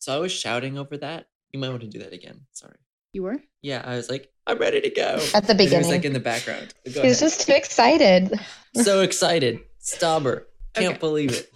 So I was shouting over that. You might want to do that again. Sorry. You were? Yeah, I was like, I'm ready to go. At the beginning. It was like in the background. Go He's ahead. just too excited. so excited. Stobber. Can't Okay. believe it.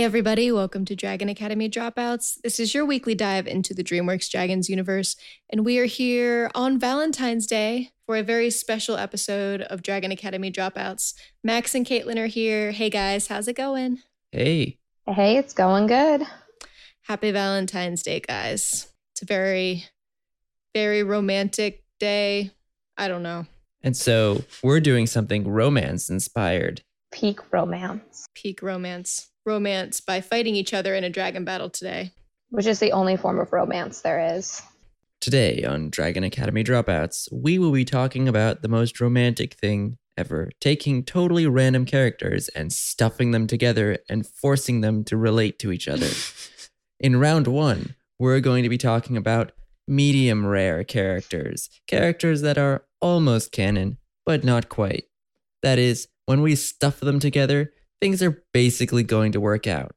Hey, everybody, welcome to Dragon Academy Dropouts. This is your weekly dive into the DreamWorks Dragons universe, and we are here on Valentine's Day for a very special episode of Dragon Academy Dropouts. Max and Caitlin are here. Hey, guys, how's it going? Hey. Hey, it's going good. Happy Valentine's Day, guys. It's a very, very romantic day. I don't know. And so we're doing something romance inspired. Peak romance, Peak romance. Romance by fighting each other in a dragon battle today. which is the only form of romance there is. Today on Dragon Academy Dropouts, we will be talking about the most romantic thing ever taking totally random characters and stuffing them together and forcing them to relate to each other. In round one, we're going to be talking about medium rare characters, characters that are almost canon, but not quite. That is, when we stuff them together, things are basically going to work out.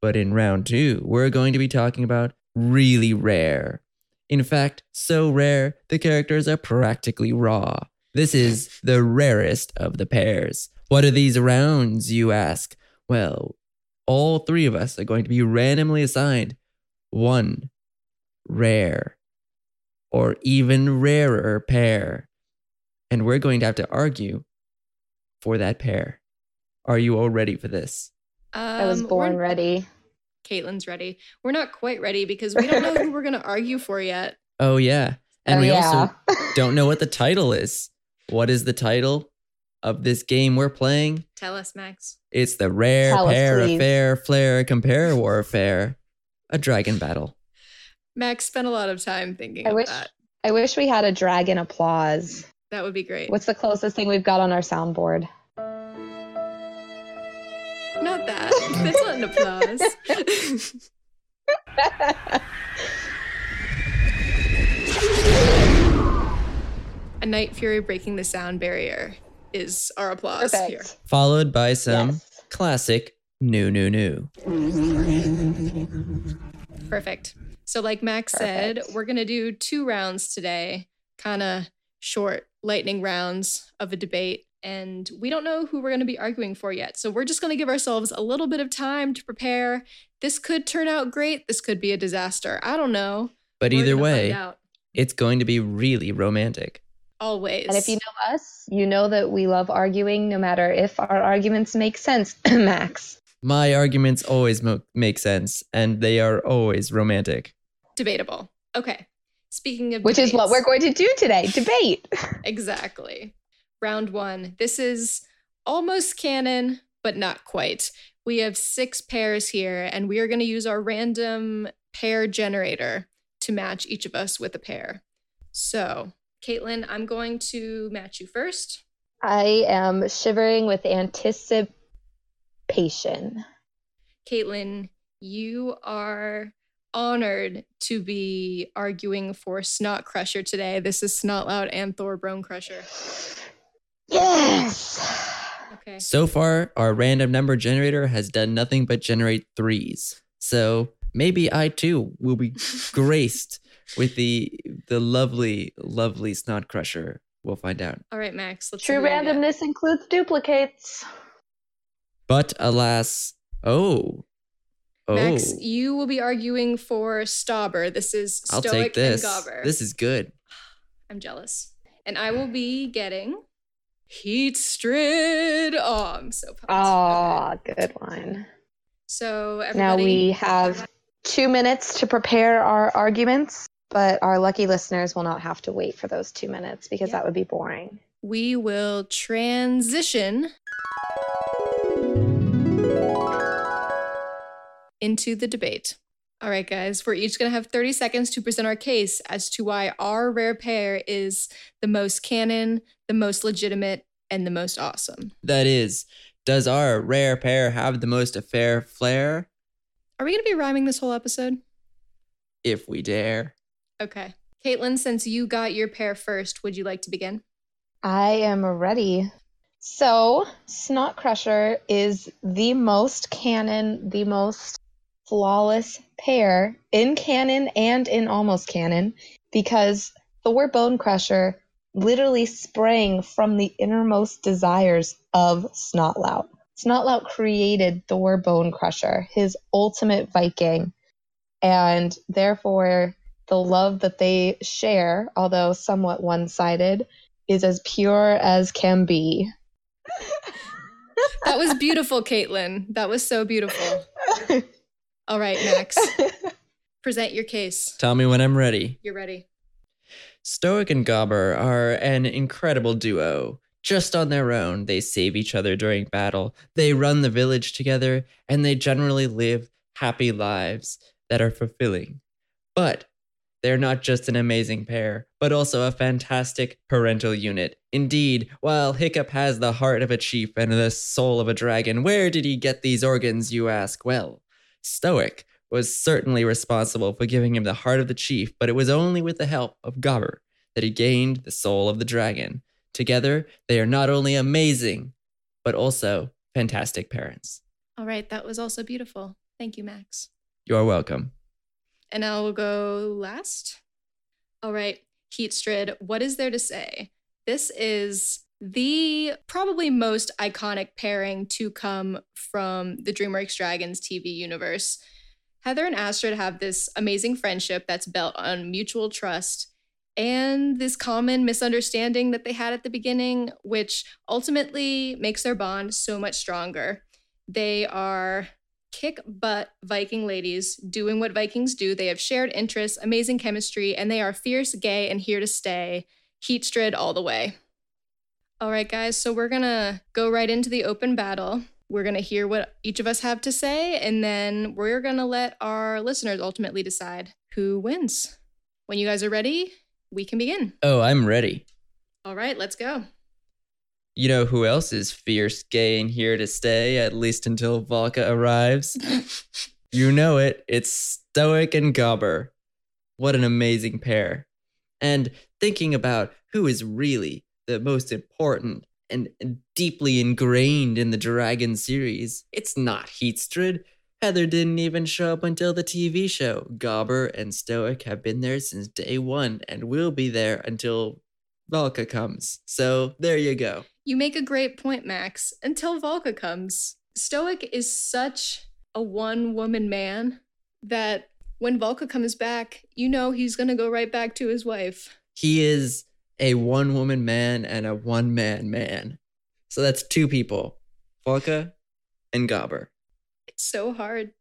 But in round two, we're going to be talking about really rare. In fact, so rare, the characters are practically raw. This is the rarest of the pairs. What are these rounds, you ask? Well, all three of us are going to be randomly assigned one rare or even rarer pair. And we're going to have to argue for that pair. Are you all ready for this? Um, I was born ready. Caitlin's ready. We're not quite ready because we don't know who we're going to argue for yet. Oh, yeah. And Oh, we yeah. also don't know what the title is. What is the title of this game we're playing? Tell us, Max. It's the rare Tell us, pair please. affair flare compare warfare, a dragon battle. Max spent a lot of time thinking I of wish that. I wish we had a dragon applause. That would be great. What's the closest thing we've got on our soundboard? Not that. That's not an applause. a Night Fury breaking the sound barrier is our applause here. Followed by some Yes. classic new, new, new. Perfect. So, like Max said, we're going to do two rounds today, kind of short, lightning rounds of a debate. And we don't know who we're going to be arguing for yet. So, we're just going to give ourselves a little bit of time to prepare. This could turn out great. This could be a disaster. I don't know. But We're either way, it's going to be really romantic. always. And if you know us, you know that we love arguing no matter if our arguments make sense, Max. My arguments always mo- make sense, and they are always romantic. debatable. Okay. Speaking of Which is what we're going to do today. Debate. Exactly. Round one. This is almost canon, but not quite. We have six pairs here, and we are going to use our random pair generator to match each of us with a pair. So, Caitlin, I'm going to match you first. I am shivering with anticipation. Caitlin, you are honored to be arguing for Snot Crusher today. This is Snotlout and Thor Bone Crusher. Yes. Okay. So far, our random number generator has done nothing but generate threes. So maybe I too will be graced with the the lovely, lovely snot crusher. We'll find out. All right, Max. Let's True who I get. randomness includes duplicates. But alas, oh, oh, Max, you will be arguing for Stobber. This is I'll take this. and Gobber. This is good. I'm jealous. And I will be getting Heat Strid. Oh, I'm so pumped. Ah, Okay. good one. So everybody, Now we have two minutes to prepare our arguments, but our lucky listeners will not have to wait for those two minutes because Yeah. that would be boring. we will transition into the debate. All right, guys, we're each going to have 30 seconds to present our case as to why our rare pair is the most canon, the most legitimate, and the most awesome. That is, does our rare pair have the most affair flair? Are we going to be rhyming this whole episode? If we dare. Okay. Caitlin, since you got your pair first, would you like to begin? I am ready. So, Snot Crusher is the most canon, the most flawless pair in canon and in almost canon because Thor Bone Crusher literally sprang from the innermost desires of Snotlout. Snotlout created Thor Bone Crusher, his ultimate Viking, and therefore the love that they share, although somewhat one sided, is as pure as can be. that was beautiful, Caitlin. That was so beautiful. All right, Max. Present your case. Tell me when I'm ready. You're ready. Stoick and Gobber are an incredible duo. Just on their own, they save each other during battle, they run the village together, and they generally live happy lives that are fulfilling. But they're not just an amazing pair, but also a fantastic parental unit. Indeed, while Hiccup has the heart of a chief and the soul of a dragon, where did he get these organs, you ask? Well, Stoick was certainly responsible for giving him the heart of the chief, but it was only with the help of Gobber that he gained the soul of the dragon. Together, they are not only amazing, but also fantastic parents. All right, that was also beautiful. Thank you, Max. You're welcome. And now we'll go last. All right, Heatstrid, what is there to say? This is the probably most iconic pairing to come from the DreamWorks Dragons TV universe. Heather and Astrid have this amazing friendship that's built on mutual trust and this common misunderstanding that they had at the beginning, which ultimately makes their bond so much stronger. They are kick butt Viking ladies doing what Vikings do. They have shared interests, amazing chemistry, and they are fierce, gay, and here to stay. Heatstrid all the way. All right, guys, so we're gonna go right into the open battle. We're gonna hear what each of us have to say, and then we're gonna let our listeners ultimately decide who wins. When you guys are ready, we can begin. Oh, I'm ready. All right, let's go. You know who else is fierce, gay, and here to stay, at least until Valka arrives? you know it. It's Stoick and Gobber. What an amazing pair. And thinking about who is really the most important and, deeply ingrained in the Dragon series, it's not Heatstrid. Heather didn't even show up until the TV show. Gobber and Stoick have been there since day one and will be there until Valka comes. So there you go. You make a great point, Max. Until Valka comes. Stoick is such a one woman man that when Valka comes back, you know he's going to go right back to his wife. He is a one woman man and a one man man. So that's two people Valka and Gobber. It's so hard.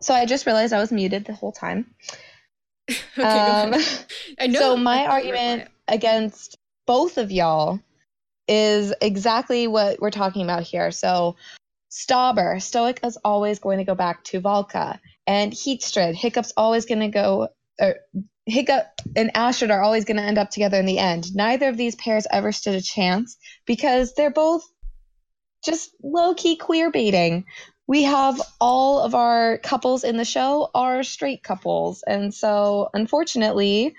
So I just realized I was muted the whole time. okay, um, I know. So my argument against both of y'all is exactly what we're talking about here. So Stobber, Stoick is always going to go back to Valka, and Heatstrid, Hiccup's always going to go, or Hiccup and Astrid are always going to end up together in the end. Neither of these pairs ever stood a chance because they're both just low key queer baiting. We have all of our couples in the show are straight couples, and so unfortunately,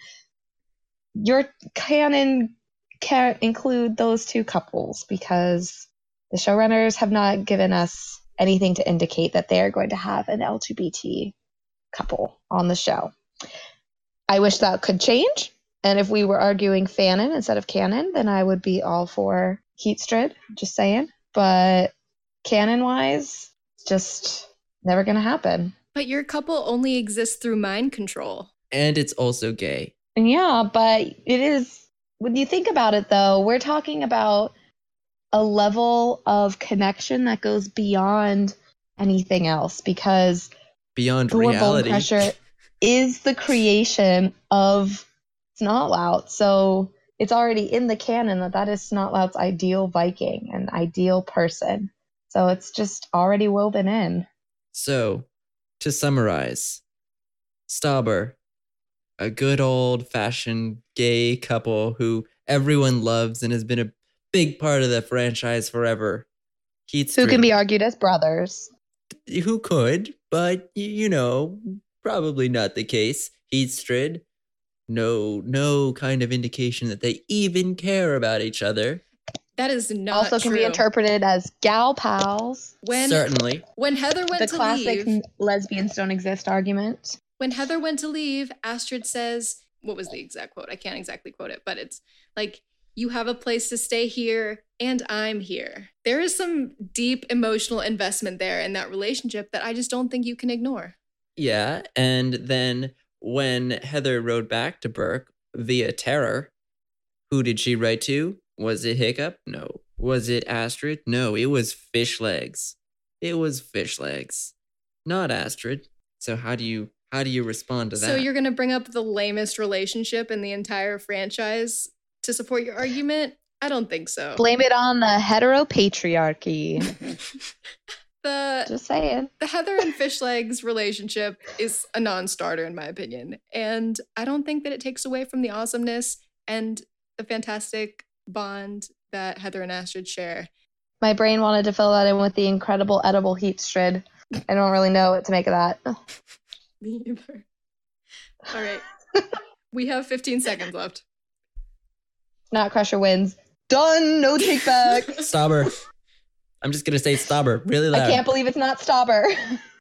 your canon can't include those two couples because the showrunners have not given us anything to indicate that they are going to have an LGBT couple on the show. I wish that could change. And if we were arguing fanon instead of canon, then I would be all for Heatstrid, just saying. But canon wise, it's just never going to happen. But your couple only exists through mind control. And it's also gay. Yeah, but it is when you think about it though, we're talking about a level of connection that goes beyond anything else because beyond reality pressure is the creation of Snotlout. So it's already in the canon that that is Snotlout's ideal Viking, an ideal person. So it's just already woven in. So, to summarize, Stobber a good old fashioned gay couple who everyone loves and has been a big part of the franchise forever. Heat's who can be argued as brothers. Who could, but you know, probably not the case. Heatstrid, no, no kind of indication that they even care about each other. That is not true. also can be interpreted as gal pals. when Certainly. when Heather went to leave. The to classic leave. lesbians don't exist argument. when Heather went to leave, Astrid says, what was the exact quote? I can't exactly quote it, but it's like, you have a place to stay here, and I'm here. There is some deep emotional investment there in that relationship that I just don't think you can ignore. Yeah. And then when Heather wrote back to Berk via Terror, who did she write to? Was it Hiccup? No. Was it Astrid? No, it was Fishlegs. It was Fishlegs, not Astrid. So how do you how do you respond to that? So you're going to bring up the lamest relationship in the entire franchise to support your argument? I don't think so. Blame it on the heteropatriarchy. the Just saying. the Heather and Fishlegs relationship is a non-starter in my opinion, and I don't think that it takes away from the awesomeness and the fantastic bond that Heather and Astrid share. My brain wanted to fill that in with the incredible edible heat strid. I don't really know what to make of that. Me either. All right, we have 15 seconds left. Not Crusher wins. Done. No take back. Stobber. I'm just gonna say Stobber really loud. I can't believe it's not Stobber.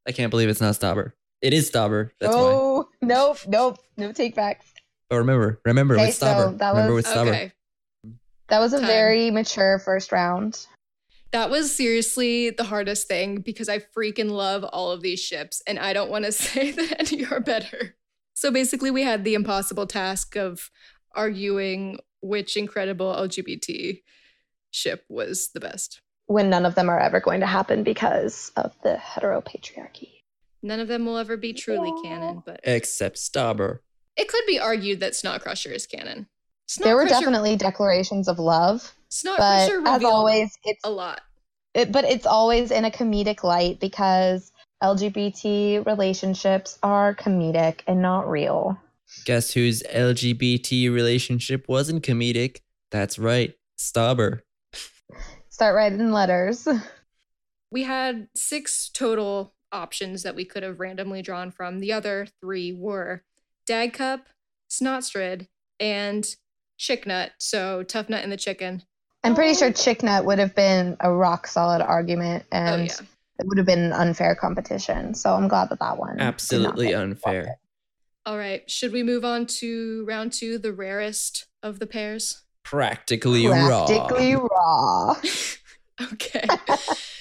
I can't believe it's not Stobber. It is Stobber. That's oh, why. oh, nope, nope, no take backs. But remember, remember Okay, with so that remember was- with Stobber. Okay, That was a Time. very mature first round. that was seriously the hardest thing because I freaking love all of these ships, and I don't want to say that any are better. So basically, we had the impossible task of arguing which incredible LGBT ship was the best. When none of them are ever going to happen because of the heteropatriarchy. None of them will ever be truly canon, but Except Stobber. it could be argued that Snot Crusher is canon. Snot there were Crusher- definitely declarations of love, Snot but Crusher as always, it's a lot. it, but it's always in a comedic light because LGBT relationships are comedic and not real. Guess whose LGBT relationship wasn't comedic? That's right, Stobber. Start writing letters. We had six total options that we could have randomly drawn from. The other three were Dagcup, Snotstrid, and Chicknut. So Tuffnut and the Chicken. I'm pretty Oh. sure Chicknut would have been a rock solid argument, Oh and yeah. it would have been an unfair competition. So I'm glad that that one did not Absolutely unfair. All right. Should we move on to round two, the rarest of the pairs? Practically raw. Practically raw. Okay.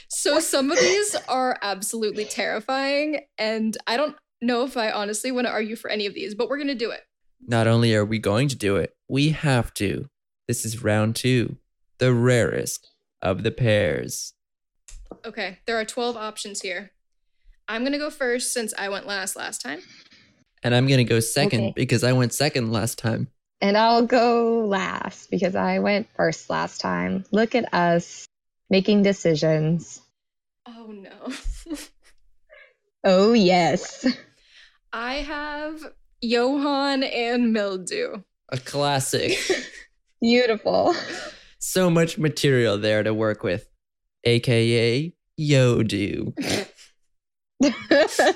so some of these are absolutely terrifying, and I don't know if I honestly want to argue for any of these, but we're going to do it. Not only are we going to do it, we have to. This is round two, the rarest of the pairs. Okay. There are 12 options here. I'm going to go first since I went last last time. And I'm going to go second Okay. because I went second last time. And I'll go last because I went first last time. Look at us making decisions. Oh no. Oh, yes. I have Johann and Mildew. A classic. Beautiful. so much material there to work with, aka Yodu.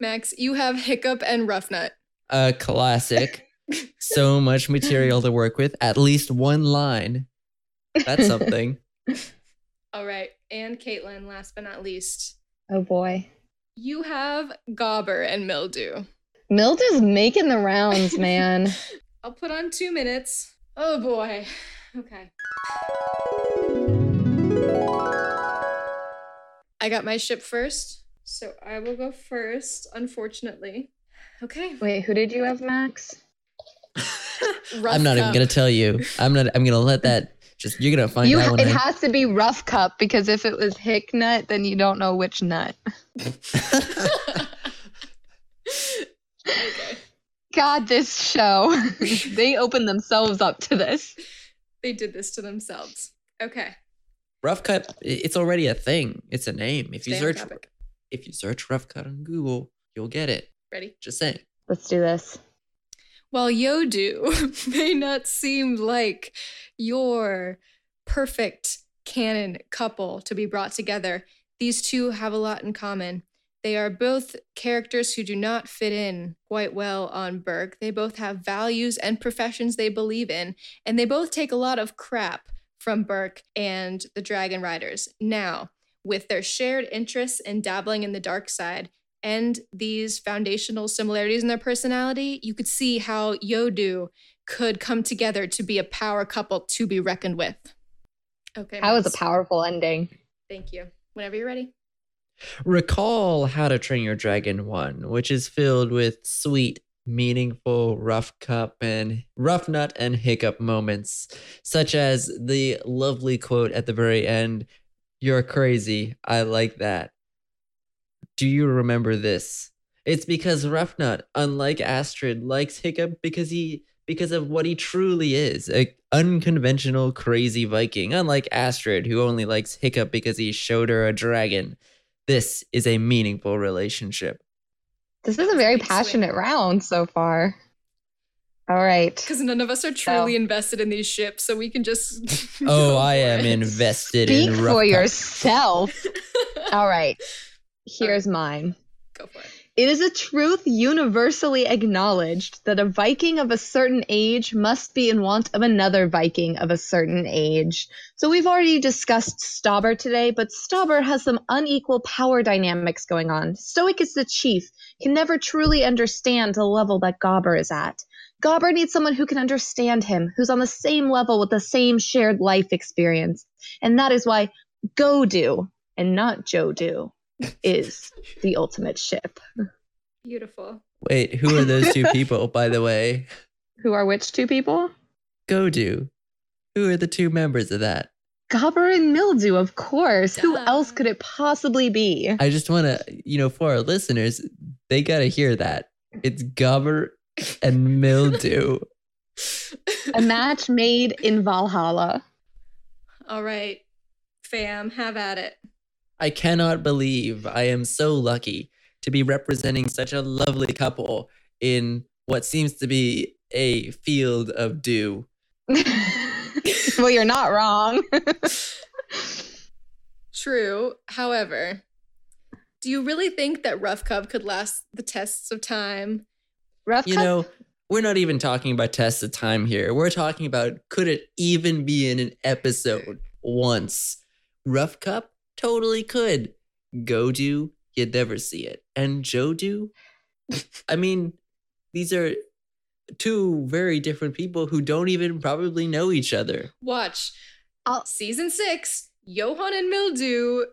Max, you have Hiccup and Ruffnut. A classic. So much material to work with. At least one line. That's something. All right. And Caitlin, last but not least, oh, boy. you have Gobber and Mildew. Mildew's making the rounds, man. I'll put on two minutes. Oh boy. Okay. I got my ship first, so I will go first, unfortunately. Okay. Wait, who did you have, Max? Rough I'm not even gonna tell you. I'm not. I'm gonna let that. Just you're gonna find You, out it I. has to be rough cup because if it was hick nut, then you don't know which nut. okay. God, this show. they opened themselves up to this. They did this to themselves. Okay. rough cut. It's already a thing. It's a name. If you Stay on search, topic. if you search rough cut on Google, you'll get it. Ready? Just saying. Let's do this. While Yodu may not seem like your perfect canon couple to be brought together, these two have a lot in common. They are both characters who do not fit in quite well on Berk. They both have values and professions they believe in, and they both take a lot of crap from Berk and the Dragon Riders. Now, with their shared interests in dabbling in the dark side and these foundational similarities in their personality, you could see how Yodu could come together to be a power couple to be reckoned with. Okay. That was a powerful ending. Thank you. Whenever you're ready. Recall How to Train Your Dragon 1, which is filled with sweet, meaningful rough cup and Ruffnut and hiccup moments, such as the lovely quote at the very end You're crazy. I like that. Do you remember this? It's because Ruffnut, unlike Astrid, likes Hiccup because he because of what he truly is, a unconventional crazy Viking, unlike Astrid, who only likes Hiccup because he showed her a dragon. This is a meaningful relationship. This is a very passionate round so far. All right. Because none of us are truly invested in these ships, so we can just. Oh, I am it. invested Speak in for Rough Cup. yourself. All right. Here's mine. Go for it. It is a truth universally acknowledged that a Viking of a certain age must be in want of another Viking of a certain age. So we've already discussed Stobber today, but Stobber has some unequal power dynamics going on. Stoick is the chief, can never truly understand the level that Gobber is at. Gobber needs someone who can understand him, who's on the same level with the same shared life experience. And that is why Go do and not Jodu, is the ultimate ship. Beautiful. Wait, who are those two people, by the way? Who are which two people? Godu. Who are the two members of that? Gobber and Mildew, of course. Who else could it possibly be? I just want to, you know, for our listeners, they got to hear that. It's Gobber and Mildew. A match made in Valhalla. All right, fam, have at it. I cannot believe I am so lucky to be representing such a lovely couple in what seems to be a field of dew. well, you're not wrong. True. However, do you really think that Rough Cup could last the tests of time? Rough You cut- know, we're not even talking about tests of time here. We're talking about could it even be in an episode once? Rough Cup totally could. Go do, you'd never see it. And Joe do, I mean, these are two very different people who don't even probably know each other. Watch. I'll- Season six, Johann and Mildew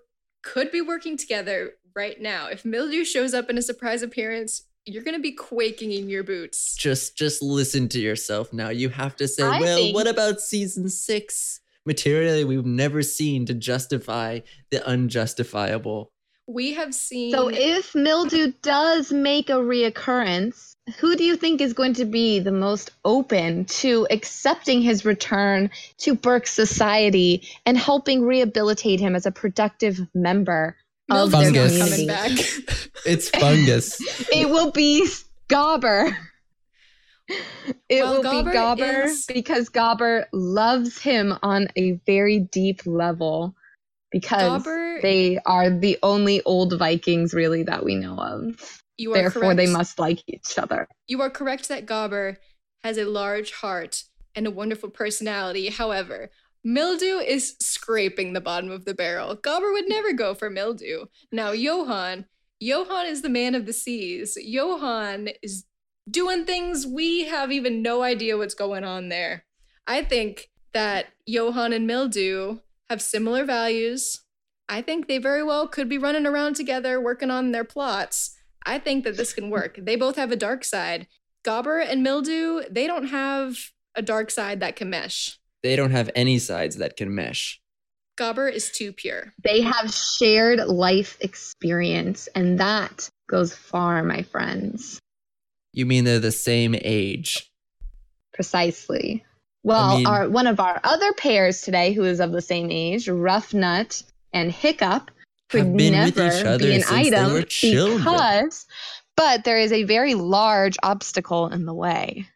could be working together right now. If Mildew shows up in a surprise appearance, you're gonna be quaking in your boots. Just just listen to yourself now. You have to say, I well, think- what about season 6? Materially we've never seen to justify the unjustifiable. We have seen so if Mildew does make a reoccurrence, who do you think is going to be the most open to accepting his return to Berk's society and helping rehabilitate him as a productive member of Mildew's their not Fungus. coming community? back. It's fungus. it will be Gobber. It Well, will Gobber be Gobber is- because Gobber loves him on a very deep level because Gobber- they are the only old Vikings really that we know of. You are Therefore, they must like each other. You are correct that Gobber has a large heart and a wonderful personality. However, Mildew is scraping the bottom of the barrel. Gobber would never go for Mildew. Now, Johann, Johann is the man of the seas. Johann is doing things we have even no idea what's going on there. I think that Johann and Mildew have similar values. I think they very well could be running around together working on their plots. I think that this can work. They both have a dark side. Gobber and Mildew, they don't have a dark side that can mesh. They don't have any sides that can mesh. Gobber is too pure. They have shared life experience, and that goes far, my friends. You mean they're the same age? Precisely. Well, mean- our one of our other pairs today, who is of the same age, Ruffnut and Hiccup, could been never with each other be an item because, but there is a very large obstacle in the way.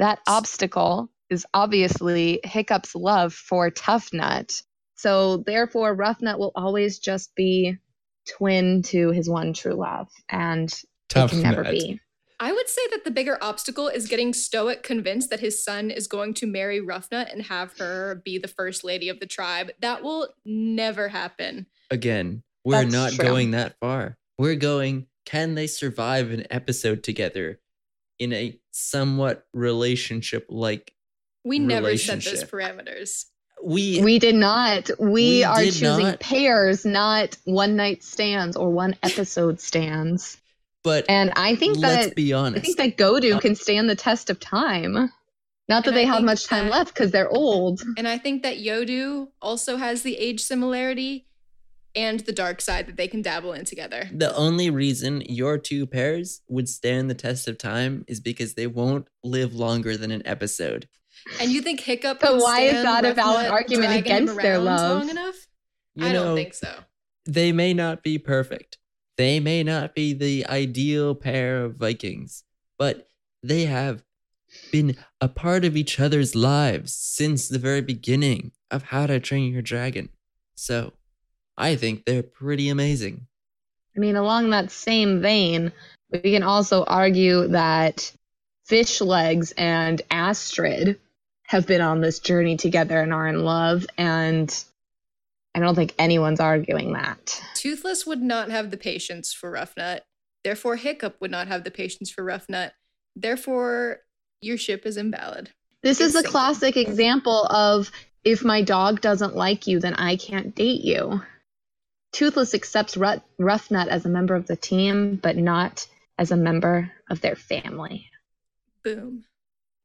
That obstacle is obviously Hiccup's love for Tuffnut. So therefore, Ruffnut will always just be twin to his one true love, and Tough it can never nut. be. I would say that the bigger obstacle is getting Stoick convinced that his son is going to marry Ruffnut and have her be the first lady of the tribe. That will never happen. Again, we're That's not true. going that far. We're going, can they survive an episode together in a somewhat relationship like We never set those parameters. we, We did not. We, We are choosing not. pairs, not one night stands or one episode stands. But And I think let's that be I think that Godu uh, can stand the test of time. Not that they I have much time that- left because they're old. And I think that Yodu also has the age similarity and the dark side that they can dabble in together. The only reason your two pairs would stand the test of time is because they won't live longer than an episode. And you think Hiccup But can why is that a valid argument against their love? Long enough? You I know, don't think so. they may not be perfect. They may not be the ideal pair of Vikings, but they have been a part of each other's lives since the very beginning of How to Train Your Dragon. So, I think they're pretty amazing. I mean, along that same vein, we can also argue that Fishlegs and Astrid have been on this journey together and are in love. And I don't think anyone's arguing that. Toothless would not have the patience for Ruffnut. Therefore, Hiccup would not have the patience for Ruffnut. Therefore, your ship is invalid. This is a It's- classic example of if my dog doesn't like you, then I can't date you. Toothless accepts Rut- Ruffnut as a member of the team, but not as a member of their family. Boom.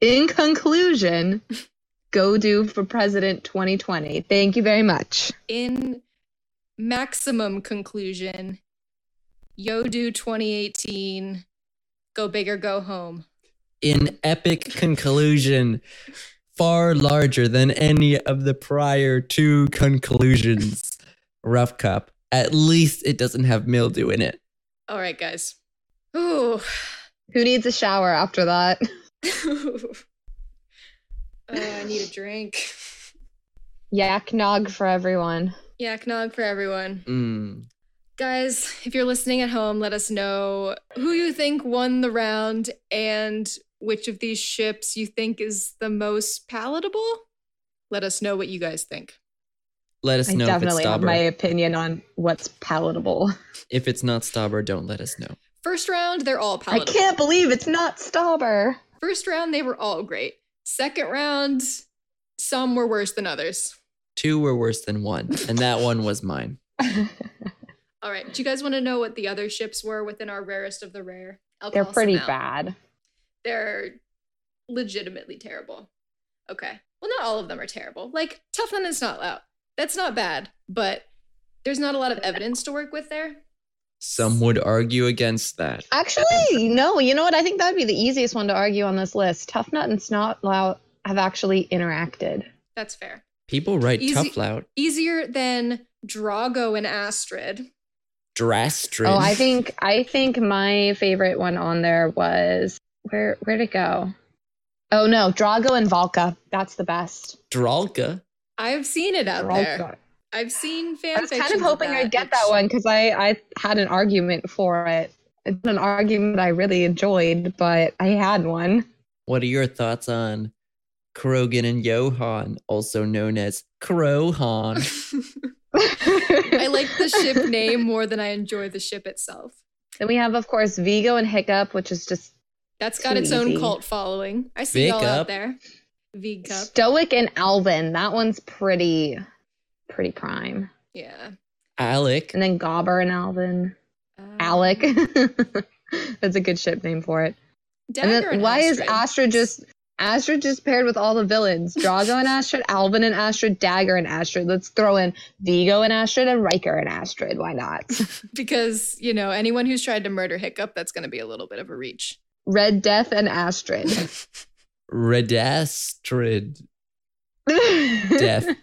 In conclusion, go do for president 2020. Thank you very much. In maximum conclusion, Yodu 2018, go big or go home. In epic conclusion, far larger than any of the prior two conclusions. Rough Cup. At least it doesn't have mildew in it. All right, guys. Ooh. Who needs a shower after that? Uh, I need a drink. Yak nog for everyone. Yak nog for everyone. Mm. Guys, if you're listening at home, let us know who you think won the round and which of these ships you think is the most palatable. Let us know what you guys think. Let us I know if it's definitely have my opinion on what's palatable. If it's not Stobber, don't let us know. First round, they're all palatable. I can't believe it's not Stobber. First round, they were all great. Second round, some were worse than others. Two were worse than one, and that one was mine. All right. Do you guys want to know what the other ships were within our rarest of the rare? I'll They're pretty out. bad. They're legitimately terrible. Okay. Well, not all of them are terrible. Like Tuffnut and Snotlout. That's not bad, but there's not a lot of evidence to work with there. Some would argue against that. Actually, no. You know what? I think that'd be the easiest one to argue on this list. Tuffnut and Snotlout have actually interacted. That's fair. People write Easy- tough loud. Easier than Drago and Astrid. Drastrid. Oh, I think I think my favorite one on there was where where'd it go? Oh no, Drago and Valka. That's the best. Dralka. I've seen it out there. Valka. I've seen fan I was kind of hoping that, I'd get which- that one because I I had an argument for it. It's an argument I really enjoyed, but I had one. What are your thoughts on Krogan and Johann, also known as Krohan? I like the ship name more than I enjoy the ship itself. Then we have, of course, Viggo and Hiccup, which is just That's got Too its own cult following. I see y'all Vic out there. V cup. Stoick and Alvin. That one's pretty, pretty prime. Yeah. Alec. And then Gobber and Alvin. Um, Alec. That's a good ship name for it. Dagur and then and why is Astrid. Astrid just Astrid just paired with all the villains? Drago and Astrid, Alvin and Astrid, Dagur and Astrid. Let's throw in Viggo and Astrid and Ryker and Astrid. Why not? Because, you know, anyone who's tried to murder Hiccup, that's going to be a little bit of a reach. Red Death and Astrid. Redastrid. Death.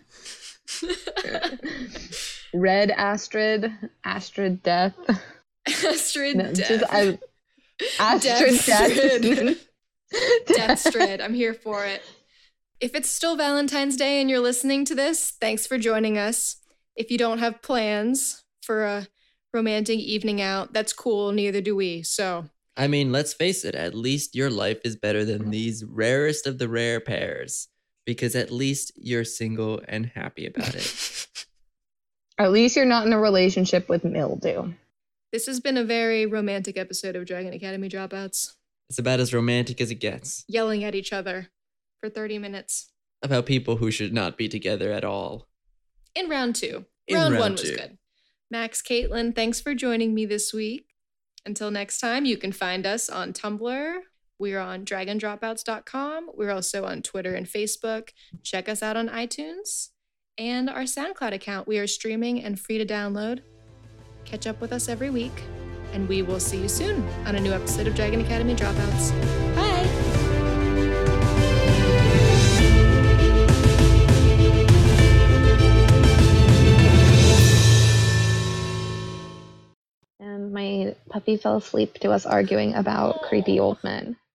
Red Astrid, Astrid Death. Astrid No, Death. just I, Astrid Deathstrid. Death. Deathstrid. I'm here for it. If it's still Valentine's Day and you're listening to this, thanks for joining us. If you don't have plans for a romantic evening out. That's cool. Neither do we. So I mean, let's face it, at least your life is better than these rarest of the rare pairs because at least you're single and happy about it. At least you're not in a relationship with mildew. this has been a very romantic episode of Dragon Academy Dropouts. it's about as romantic as it gets Yelling at each other for 30 minutes. about people who should not be together at all. In round two. In round, round one was two. good. Max, Caitlin, thanks for joining me this week. Until next time, you can find us on Tumblr. We're on dragondropouts.com. We're also on Twitter and Facebook. Check us out on iTunes and our SoundCloud account. We are streaming and free to download. Catch up with us every week, and we will see you soon on a new episode of Dragon Academy Dropouts. Bye. And my puppy fell asleep to us arguing about creepy old men.